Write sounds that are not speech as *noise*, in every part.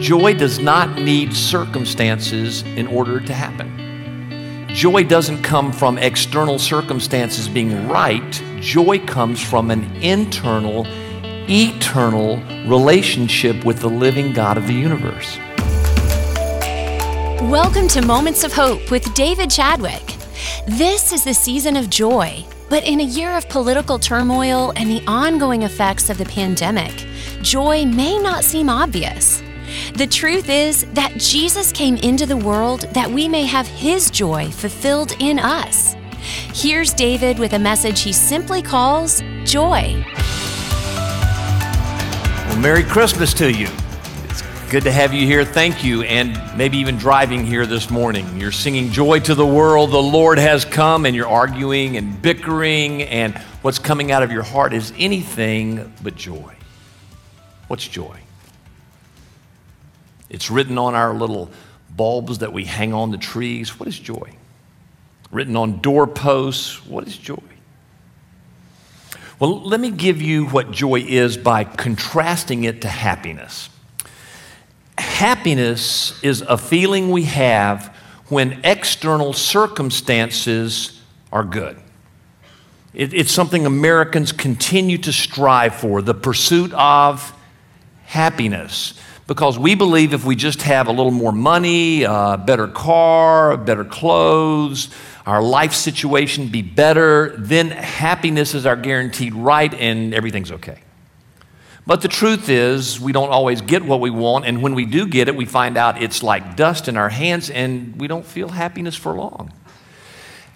Joy does not need circumstances in order to happen. Joy doesn't come from external circumstances being right. Joy comes from an internal, eternal relationship with the living God of the universe. Welcome to Moments of Hope with David Chadwick. This is the season of joy, but in a year of political turmoil and the ongoing effects of the pandemic, joy may not seem obvious. The truth is that Jesus came into the world that we may have His joy fulfilled in us. Here's David with a message he simply calls Joy. Well, Merry Christmas to you. It's good to have you here. Thank you. And maybe even driving here this morning. You're singing Joy to the World. The Lord has come, and you're arguing and bickering, and what's coming out of your heart is anything but joy. What's joy? It's written on our little bulbs that we hang on the trees. What is joy? Written on doorposts. What is joy? Well, let me give you what joy is by contrasting it to happiness. Happiness is a feeling we have when external circumstances are good. It, it's something Americans continue to strive for the pursuit of happiness because we believe if we just have a little more money, a better car, better clothes, our life situation be better, then happiness is our guaranteed right and everything's okay. But the truth is, we don't always get what we want, and when we do get it, we find out it's like dust in our hands and we don't feel happiness for long.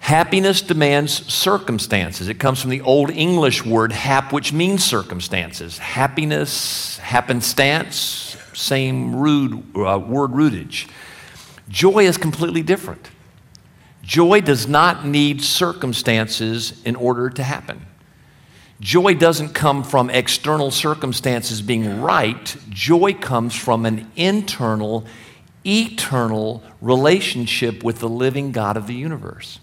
Happiness demands circumstances. It comes from the Old English word hap, which means circumstances. Happiness, happenstance, same root, uh, word rootage. Joy is completely different. Joy does not need circumstances in order to happen. Joy doesn't come from external circumstances being right. Joy comes from an internal, eternal relationship with the living God of the universe.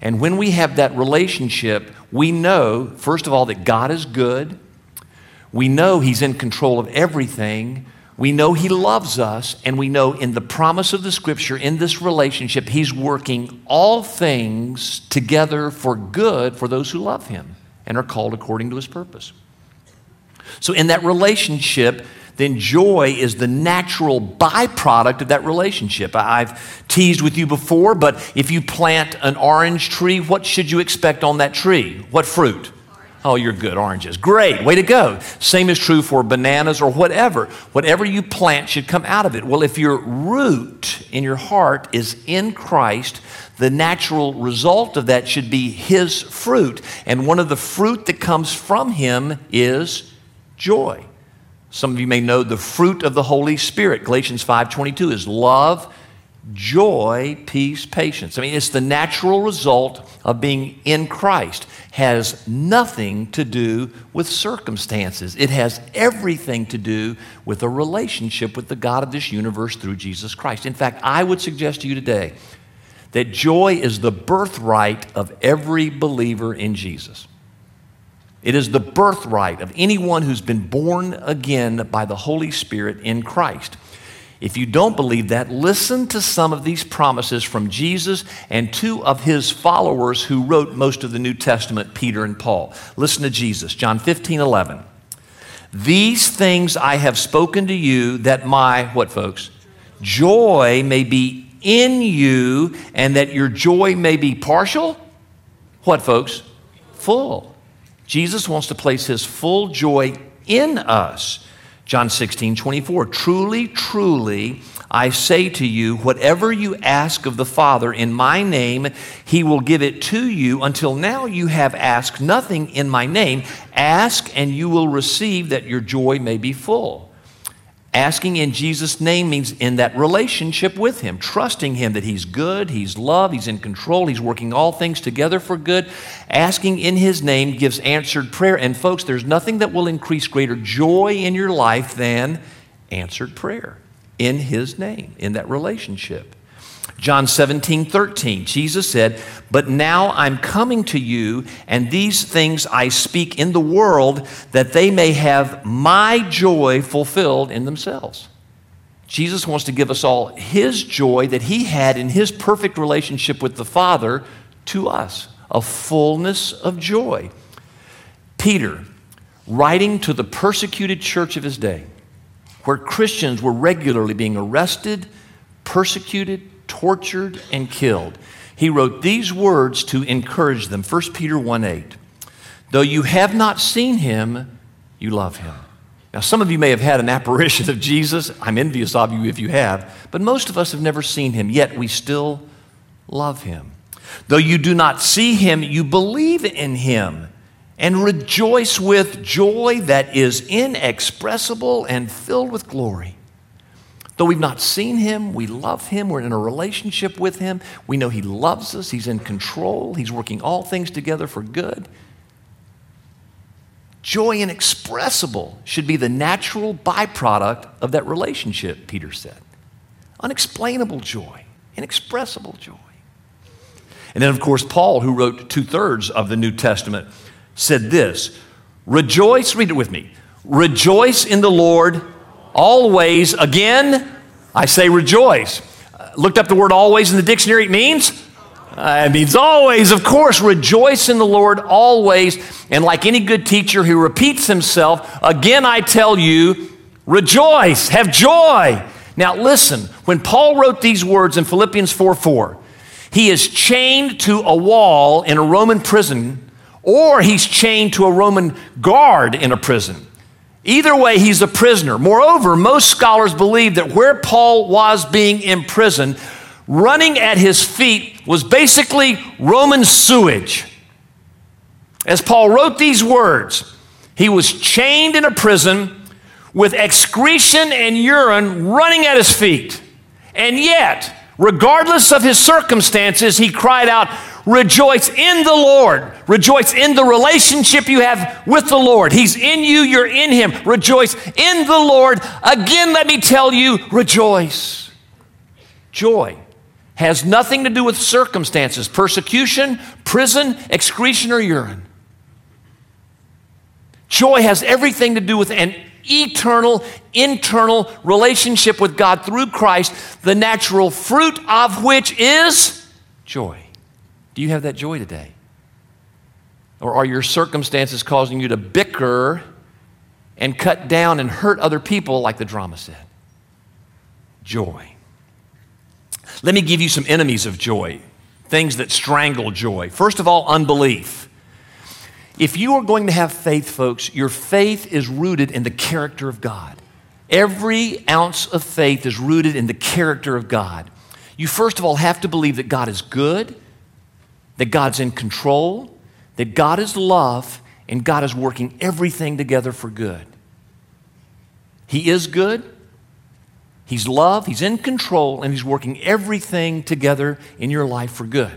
And when we have that relationship, we know, first of all, that God is good. We know He's in control of everything. We know He loves us, and we know in the promise of the Scripture, in this relationship, He's working all things together for good for those who love Him and are called according to His purpose. So, in that relationship, then joy is the natural byproduct of that relationship. I've teased with you before, but if you plant an orange tree, what should you expect on that tree? What fruit? Oh, you're good. Oranges. Great. Way to go. Same is true for bananas or whatever. Whatever you plant should come out of it. Well, if your root in your heart is in Christ, the natural result of that should be His fruit. And one of the fruit that comes from Him is joy. Some of you may know the fruit of the Holy Spirit. Galatians 5:22 is love, joy, peace, patience. I mean, it's the natural result of being in Christ. Has nothing to do with circumstances. It has everything to do with a relationship with the God of this universe through Jesus Christ. In fact, I would suggest to you today that joy is the birthright of every believer in Jesus. It is the birthright of anyone who's been born again by the Holy Spirit in Christ. If you don't believe that, listen to some of these promises from Jesus and two of his followers who wrote most of the New Testament, Peter and Paul. Listen to Jesus, John 15, 11. These things I have spoken to you that my, what folks? Joy may be in you and that your joy may be partial. What folks? Full. Jesus wants to place his full joy in us. John 16, 24. Truly, truly, I say to you, whatever you ask of the Father in my name, he will give it to you. Until now, you have asked nothing in my name. Ask, and you will receive that your joy may be full. Asking in Jesus' name means in that relationship with Him, trusting Him that He's good, He's love, He's in control, He's working all things together for good. Asking in His name gives answered prayer. And folks, there's nothing that will increase greater joy in your life than answered prayer in His name, in that relationship. John 17, 13, Jesus said, But now I'm coming to you, and these things I speak in the world, that they may have my joy fulfilled in themselves. Jesus wants to give us all his joy that he had in his perfect relationship with the Father to us, a fullness of joy. Peter, writing to the persecuted church of his day, where Christians were regularly being arrested, persecuted, tortured, and killed, he wrote these words to encourage them 1 Peter 1 8. Though you have not seen him, you love him. Now, some of you may have had an apparition of Jesus. I'm envious of you if you have, but most of us have never seen him, yet we still love him. Though you do not see him, you believe in him and rejoice with joy that is inexpressible and filled with glory. Though we've not seen him, we love him. We're in a relationship with him. We know he loves us. He's in control. He's working all things together for good. Joy inexpressible should be the natural byproduct of that relationship, Peter said. Unexplainable joy, inexpressible joy. And then, of course, Paul, who wrote two thirds of the New Testament, said this Rejoice, read it with me. Rejoice in the Lord always. Again, I say rejoice. looked up the word always in the dictionary. It means uh, it means always, of course, rejoice in the Lord always. And like any good teacher who repeats himself, again I tell you, rejoice, have joy. Now listen, when Paul wrote these words in Philippians 4 4, he is chained to a wall in a Roman prison, or he's chained to a Roman guard in a prison. Either way, he's a prisoner. Moreover, most scholars believe that where Paul was being imprisoned, running at his feet was basically Roman sewage. As Paul wrote these words, he was chained in a prison with excretion and urine running at his feet. And yet, regardless of his circumstances, he cried out, Rejoice in the Lord. Rejoice in the relationship you have with the Lord. He's in you, you're in him. Rejoice in the Lord. Again, let me tell you, rejoice. Joy has nothing to do with circumstances persecution, prison, excretion, or urine. Joy has everything to do with an eternal, internal relationship with God through Christ, the natural fruit of which is joy. Do you have that joy today? Or are your circumstances causing you to bicker and cut down and hurt other people, like the drama said? Joy. Let me give you some enemies of joy, things that strangle joy. First of all, unbelief. If you are going to have faith, folks, your faith is rooted in the character of God. Every ounce of faith is rooted in the character of God. You first of all have to believe that God is good, that God's in control, that God is love, and God is working everything together for good. He is good, He's love, He's in control, and He's working everything together in your life for good.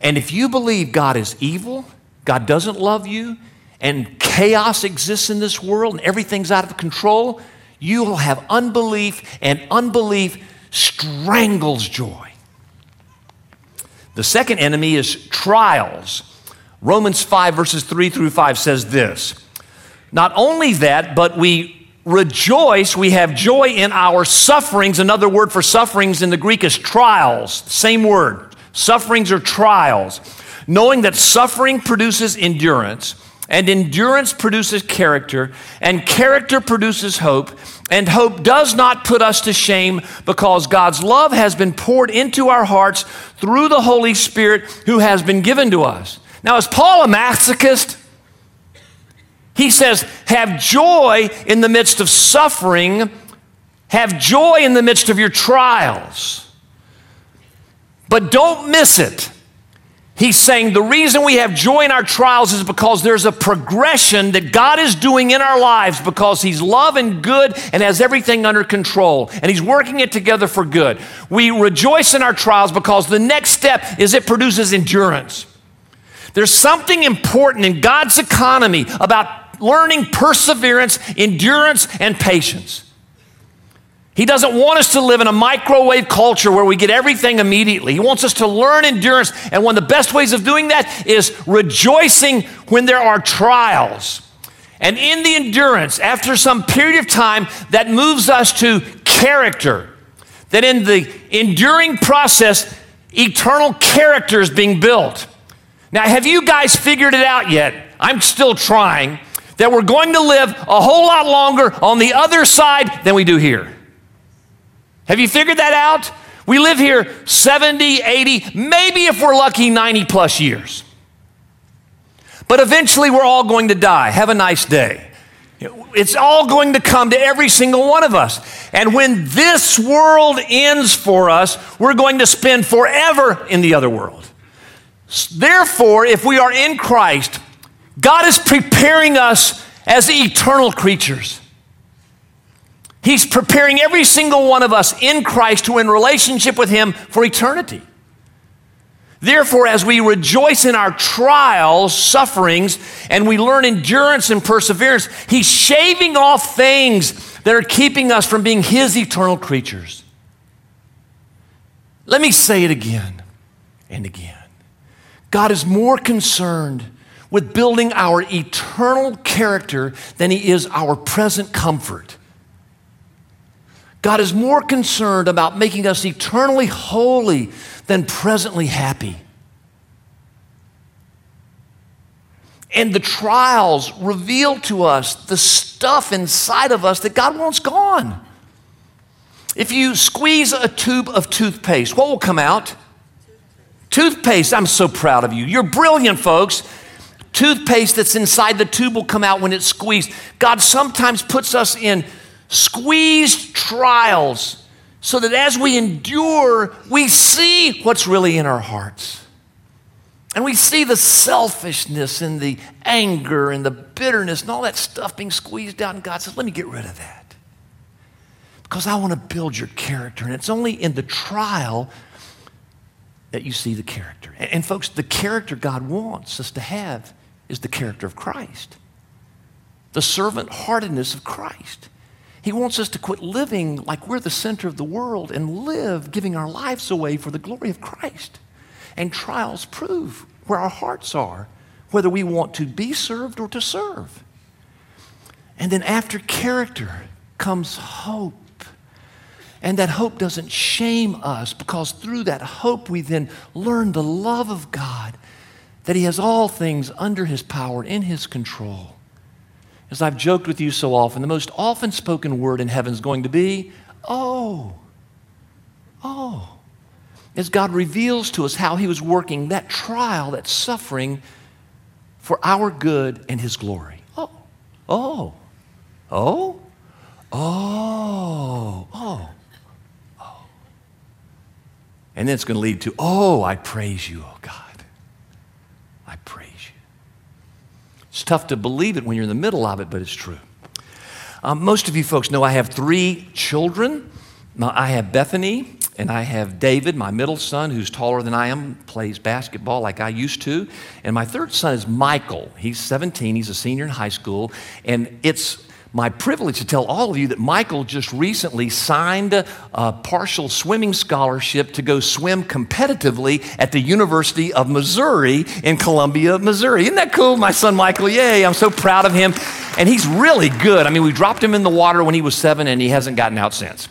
And if you believe God is evil, God doesn't love you, and chaos exists in this world and everything's out of control, you will have unbelief, and unbelief strangles joy. The second enemy is trials. Romans 5, verses 3 through 5 says this Not only that, but we rejoice, we have joy in our sufferings. Another word for sufferings in the Greek is trials. Same word. Sufferings are trials. Knowing that suffering produces endurance, and endurance produces character, and character produces hope, and hope does not put us to shame because God's love has been poured into our hearts through the Holy Spirit who has been given to us. Now, is Paul a masochist? He says, Have joy in the midst of suffering, have joy in the midst of your trials. But don't miss it. He's saying the reason we have joy in our trials is because there's a progression that God is doing in our lives because He's love and good and has everything under control and He's working it together for good. We rejoice in our trials because the next step is it produces endurance. There's something important in God's economy about learning perseverance, endurance, and patience. He doesn't want us to live in a microwave culture where we get everything immediately. He wants us to learn endurance. And one of the best ways of doing that is rejoicing when there are trials. And in the endurance, after some period of time, that moves us to character. That in the enduring process, eternal character is being built. Now, have you guys figured it out yet? I'm still trying. That we're going to live a whole lot longer on the other side than we do here. Have you figured that out? We live here 70, 80, maybe if we're lucky, 90 plus years. But eventually we're all going to die. Have a nice day. It's all going to come to every single one of us. And when this world ends for us, we're going to spend forever in the other world. Therefore, if we are in Christ, God is preparing us as eternal creatures. He's preparing every single one of us in Christ who in relationship with Him for eternity. Therefore, as we rejoice in our trials, sufferings, and we learn endurance and perseverance, He's shaving off things that are keeping us from being His eternal creatures. Let me say it again and again. God is more concerned with building our eternal character than He is our present comfort. God is more concerned about making us eternally holy than presently happy. And the trials reveal to us the stuff inside of us that God wants gone. If you squeeze a tube of toothpaste, what will come out? Toothpaste. I'm so proud of you. You're brilliant, folks. Toothpaste that's inside the tube will come out when it's squeezed. God sometimes puts us in squeezed trials so that as we endure, we see what's really in our hearts. And we see the selfishness and the anger and the bitterness and all that stuff being squeezed out. And God says, Let me get rid of that. Because I want to build your character. And it's only in the trial that you see the character. And, and folks, the character God wants us to have is the character of Christ, the servant heartedness of Christ. He wants us to quit living like we're the center of the world and live giving our lives away for the glory of Christ. And trials prove where our hearts are, whether we want to be served or to serve. And then after character comes hope. And that hope doesn't shame us because through that hope we then learn the love of God, that He has all things under His power, in His control. As I've joked with you so often, the most often spoken word in heaven is going to be, oh, oh. As God reveals to us how He was working that trial, that suffering for our good and His glory. Oh, oh, oh, oh, oh, oh. And then it's going to lead to, oh, I praise you, oh God. I praise it's tough to believe it when you're in the middle of it, but it's true. Um, most of you folks know I have three children. I have Bethany and I have David, my middle son, who's taller than I am, plays basketball like I used to. And my third son is Michael. He's 17, he's a senior in high school. And it's my privilege to tell all of you that Michael just recently signed a, partial swimming scholarship to go swim competitively at the University of Missouri in Columbia, Missouri. Isn't that cool? My son Michael, yay, I'm so proud of him. And he's really good. I mean, we dropped him in the water when he was seven and he hasn't gotten out since.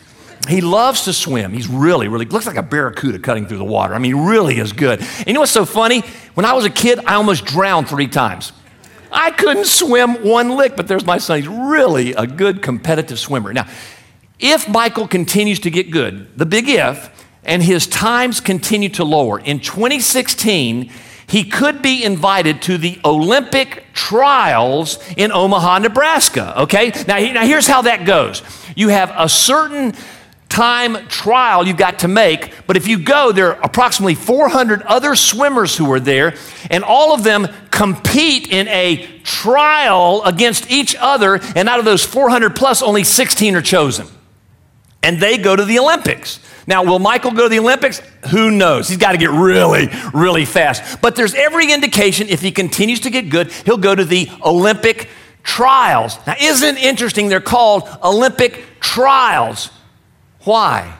He loves to swim. He's really, really looks like a barracuda cutting through the water. I mean, he really is good. And you know what's so funny? When I was a kid, I almost drowned three times. I couldn't swim one lick, but there's my son. He's really a good competitive swimmer. Now, if Michael continues to get good, the big if, and his times continue to lower, in 2016, he could be invited to the Olympic trials in Omaha, Nebraska. Okay? Now, now here's how that goes you have a certain time trial you've got to make. But if you go, there are approximately 400 other swimmers who are there, and all of them compete in a trial against each other. And out of those 400 plus, only 16 are chosen. And they go to the Olympics. Now, will Michael go to the Olympics? Who knows? He's got to get really, really fast. But there's every indication if he continues to get good, he'll go to the Olympic trials. Now, isn't it interesting? They're called Olympic trials. Why?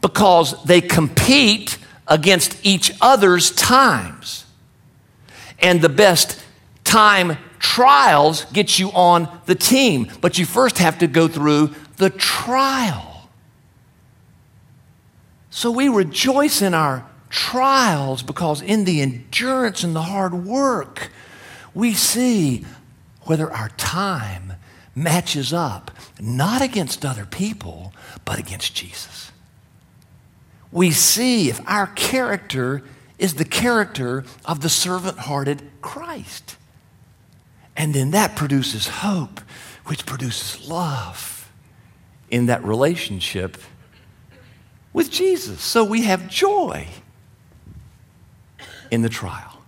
Because they compete against each other's times. And the best time Trials get you on the team, but you first have to go through the trial. So we rejoice in our trials because in the endurance and the hard work, we see whether our time matches up, not against other people, but against Jesus. We see if our character is the character of the servant hearted Christ. And then that produces hope, which produces love in that relationship with Jesus. So we have joy in the trial.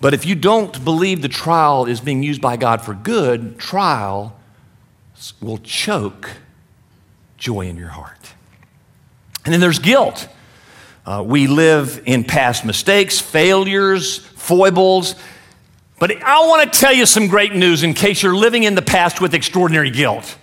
But if you don't believe the trial is being used by God for good, trial will choke joy in your heart. And then there's guilt. Uh, we live in past mistakes, failures, foibles. But I want to tell you some great news in case you're living in the past with extraordinary guilt.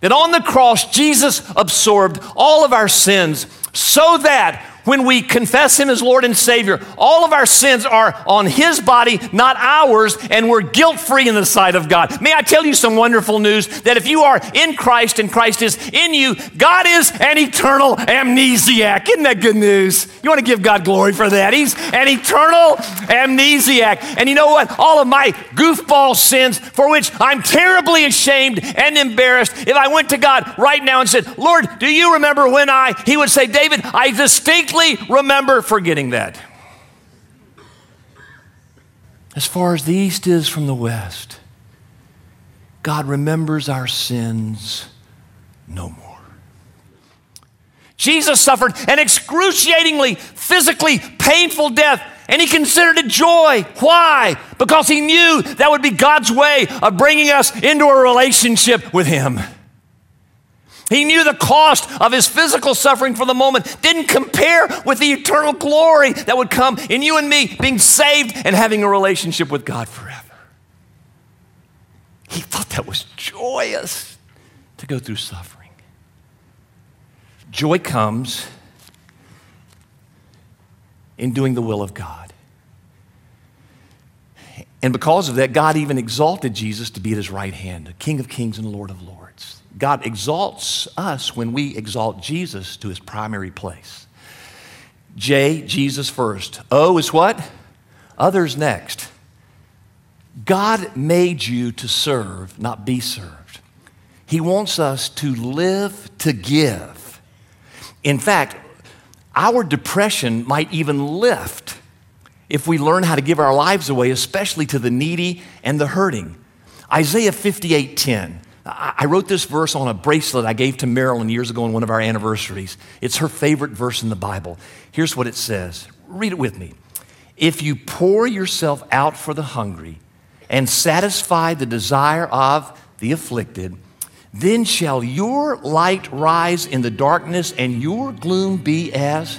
That on the cross, Jesus absorbed all of our sins so that when we confess Him as Lord and Savior, all of our sins are on His body, not ours, and we're guilt free in the sight of God. May I tell you some wonderful news that if you are in Christ and Christ is in you, God is an eternal amnesiac. Isn't that good news? You want to give God glory for that? He's an eternal amnesiac. And you know what? All of my goofball sins, for which I'm terribly ashamed and embarrassed, if I went to God right now and said, Lord, do you remember when I, He would say, David, I distinctly remember forgetting that. As far as the east is from the west, God remembers our sins no more. Jesus suffered an excruciatingly, physically painful death, and he considered it joy. Why? Because he knew that would be God's way of bringing us into a relationship with him. He knew the cost of his physical suffering for the moment didn't compare with the eternal glory that would come in you and me being saved and having a relationship with God forever. He thought that was joyous to go through suffering. Joy comes in doing the will of God. And because of that, God even exalted Jesus to be at his right hand, King of kings and Lord of lords. God exalts us when we exalt Jesus to his primary place. J, Jesus first. O is what? Others next. God made you to serve, not be served. He wants us to live to give. In fact, our depression might even lift if we learn how to give our lives away, especially to the needy and the hurting. Isaiah 58 10. I wrote this verse on a bracelet I gave to Marilyn years ago on one of our anniversaries. It's her favorite verse in the Bible. Here's what it says read it with me. If you pour yourself out for the hungry and satisfy the desire of the afflicted, then shall your light rise in the darkness and your gloom be as.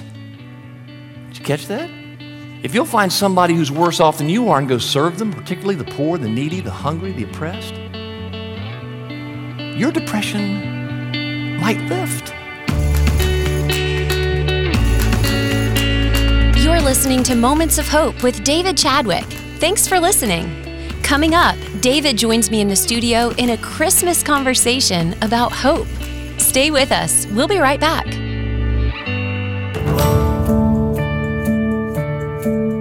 Did you catch that? If you'll find somebody who's worse off than you are and go serve them, particularly the poor, the needy, the hungry, the oppressed, your depression might lift. You're listening to Moments of Hope with David Chadwick. Thanks for listening. Coming up, David joins me in the studio in a Christmas conversation about hope. Stay with us. We'll be right back.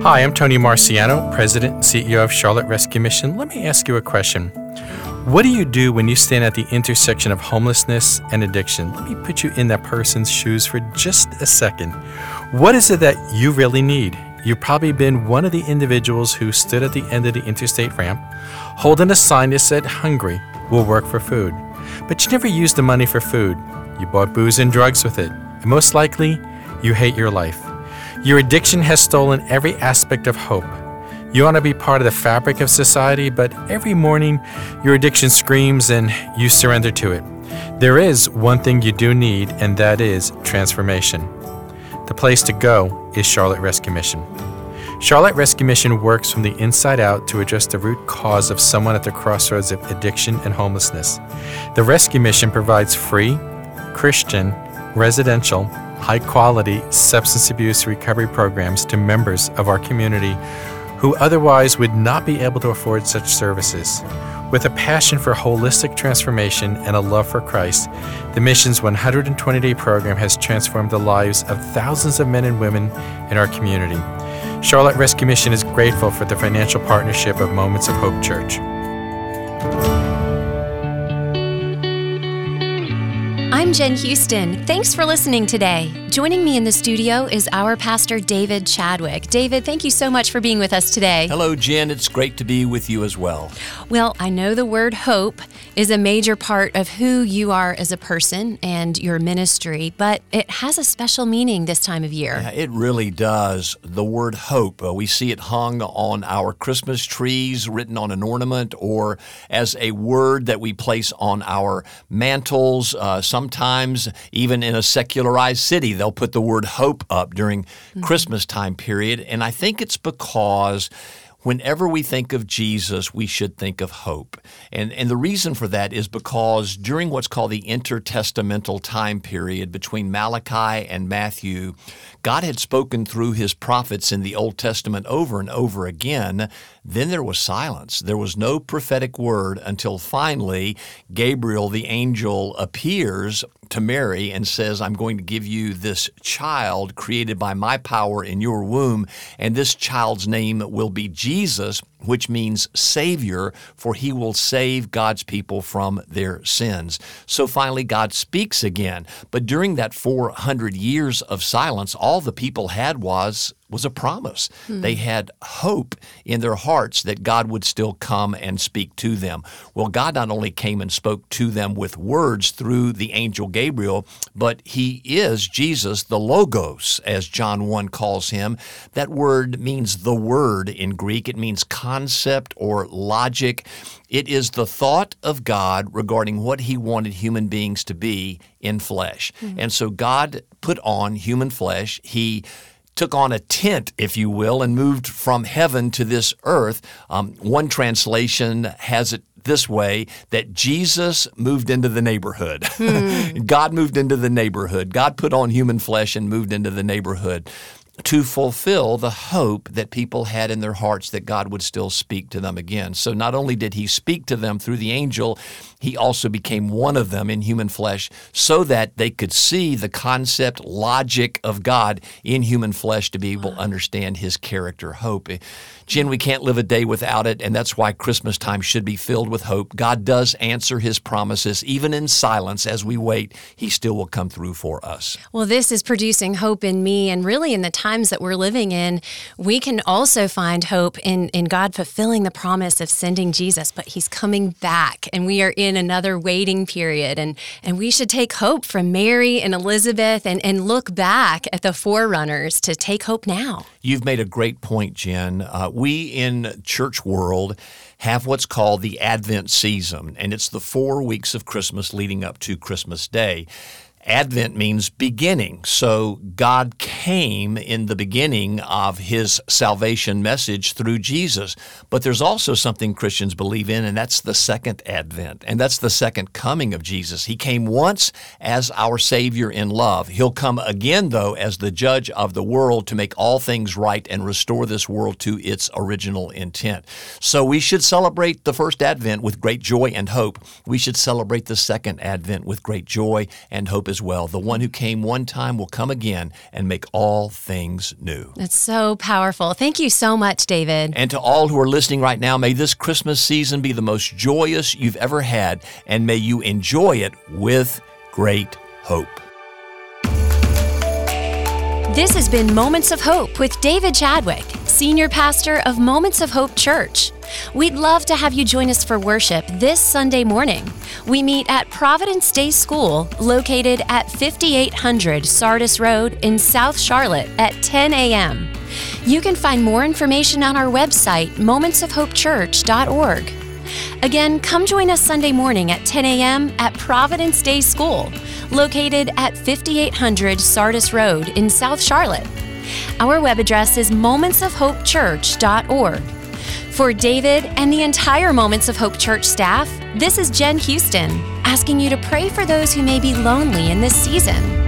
Hi, I'm Tony Marciano, President and CEO of Charlotte Rescue Mission. Let me ask you a question. What do you do when you stand at the intersection of homelessness and addiction? Let me put you in that person's shoes for just a second. What is it that you really need? You've probably been one of the individuals who stood at the end of the interstate ramp holding a sign that said, Hungry, will work for food. But you never used the money for food. You bought booze and drugs with it. And most likely, you hate your life. Your addiction has stolen every aspect of hope. You want to be part of the fabric of society, but every morning your addiction screams and you surrender to it. There is one thing you do need, and that is transformation. The place to go is Charlotte Rescue Mission. Charlotte Rescue Mission works from the inside out to address the root cause of someone at the crossroads of addiction and homelessness. The Rescue Mission provides free, Christian, residential, high quality substance abuse recovery programs to members of our community who otherwise would not be able to afford such services. With a passion for holistic transformation and a love for Christ, the Mission's 120 day program has transformed the lives of thousands of men and women in our community. Charlotte Rescue Mission is grateful for the financial partnership of Moments of Hope Church. Jen Houston. Thanks for listening today. Joining me in the studio is our pastor, David Chadwick. David, thank you so much for being with us today. Hello, Jen. It's great to be with you as well. Well, I know the word hope is a major part of who you are as a person and your ministry, but it has a special meaning this time of year. Yeah, it really does. The word hope, uh, we see it hung on our Christmas trees, written on an ornament, or as a word that we place on our mantles. Uh, sometimes, even in a secularized city, they'll put the word hope up during mm-hmm. Christmas time period. And I think it's because whenever we think of Jesus, we should think of hope. And, and the reason for that is because during what's called the intertestamental time period between Malachi and Matthew, God had spoken through his prophets in the Old Testament over and over again. Then there was silence. There was no prophetic word until finally Gabriel, the angel, appears to Mary and says, I'm going to give you this child created by my power in your womb, and this child's name will be Jesus, which means Savior, for he will save God's people from their sins. So finally, God speaks again. But during that 400 years of silence, all the people had was was a promise. Hmm. They had hope in their hearts that God would still come and speak to them. Well, God not only came and spoke to them with words through the angel Gabriel, but he is Jesus, the Logos, as John 1 calls him. That word means the word in Greek, it means concept or logic. It is the thought of God regarding what he wanted human beings to be in flesh. Hmm. And so God put on human flesh. He took on a tent, if you will, and moved from heaven to this earth. Um, one translation has it this way that Jesus moved into the neighborhood. Hmm. *laughs* God moved into the neighborhood. God put on human flesh and moved into the neighborhood to fulfill the hope that people had in their hearts that God would still speak to them again. So not only did he speak to them through the angel, he also became one of them in human flesh so that they could see the concept, logic of God in human flesh to be able to understand his character, hope. Eh, Jen, we can't live a day without it, and that's why Christmas time should be filled with hope. God does answer his promises, even in silence as we wait, he still will come through for us. Well, this is producing hope in me, and really in the times that we're living in, we can also find hope in, in God fulfilling the promise of sending Jesus, but he's coming back, and we are in another waiting period. And, and we should take hope from Mary and Elizabeth and, and look back at the forerunners to take hope now. You've made a great point, Jen. Uh, we in church world have what's called the Advent season, and it's the four weeks of Christmas leading up to Christmas Day. Advent means beginning. So God came in the beginning of his salvation message through Jesus. But there's also something Christians believe in, and that's the second advent, and that's the second coming of Jesus. He came once as our Savior in love. He'll come again, though, as the judge of the world to make all things right and restore this world to its original intent. So we should celebrate the first advent with great joy and hope. We should celebrate the second advent with great joy and hope as well. The one who came one time will come again and make all things new. That's so powerful. Thank you so much, David. And to all who are listening right now, may this Christmas season be the most joyous you've ever had, and may you enjoy it with great hope. This has been Moments of Hope with David Chadwick, Senior Pastor of Moments of Hope Church. We'd love to have you join us for worship this Sunday morning. We meet at Providence Day School, located at 5800 Sardis Road in South Charlotte at 10 a.m. You can find more information on our website, momentsofhopechurch.org. Again, come join us Sunday morning at 10 a.m. at Providence Day School, located at 5800 Sardis Road in South Charlotte. Our web address is momentsofhopechurch.org. For David and the entire Moments of Hope Church staff, this is Jen Houston asking you to pray for those who may be lonely in this season.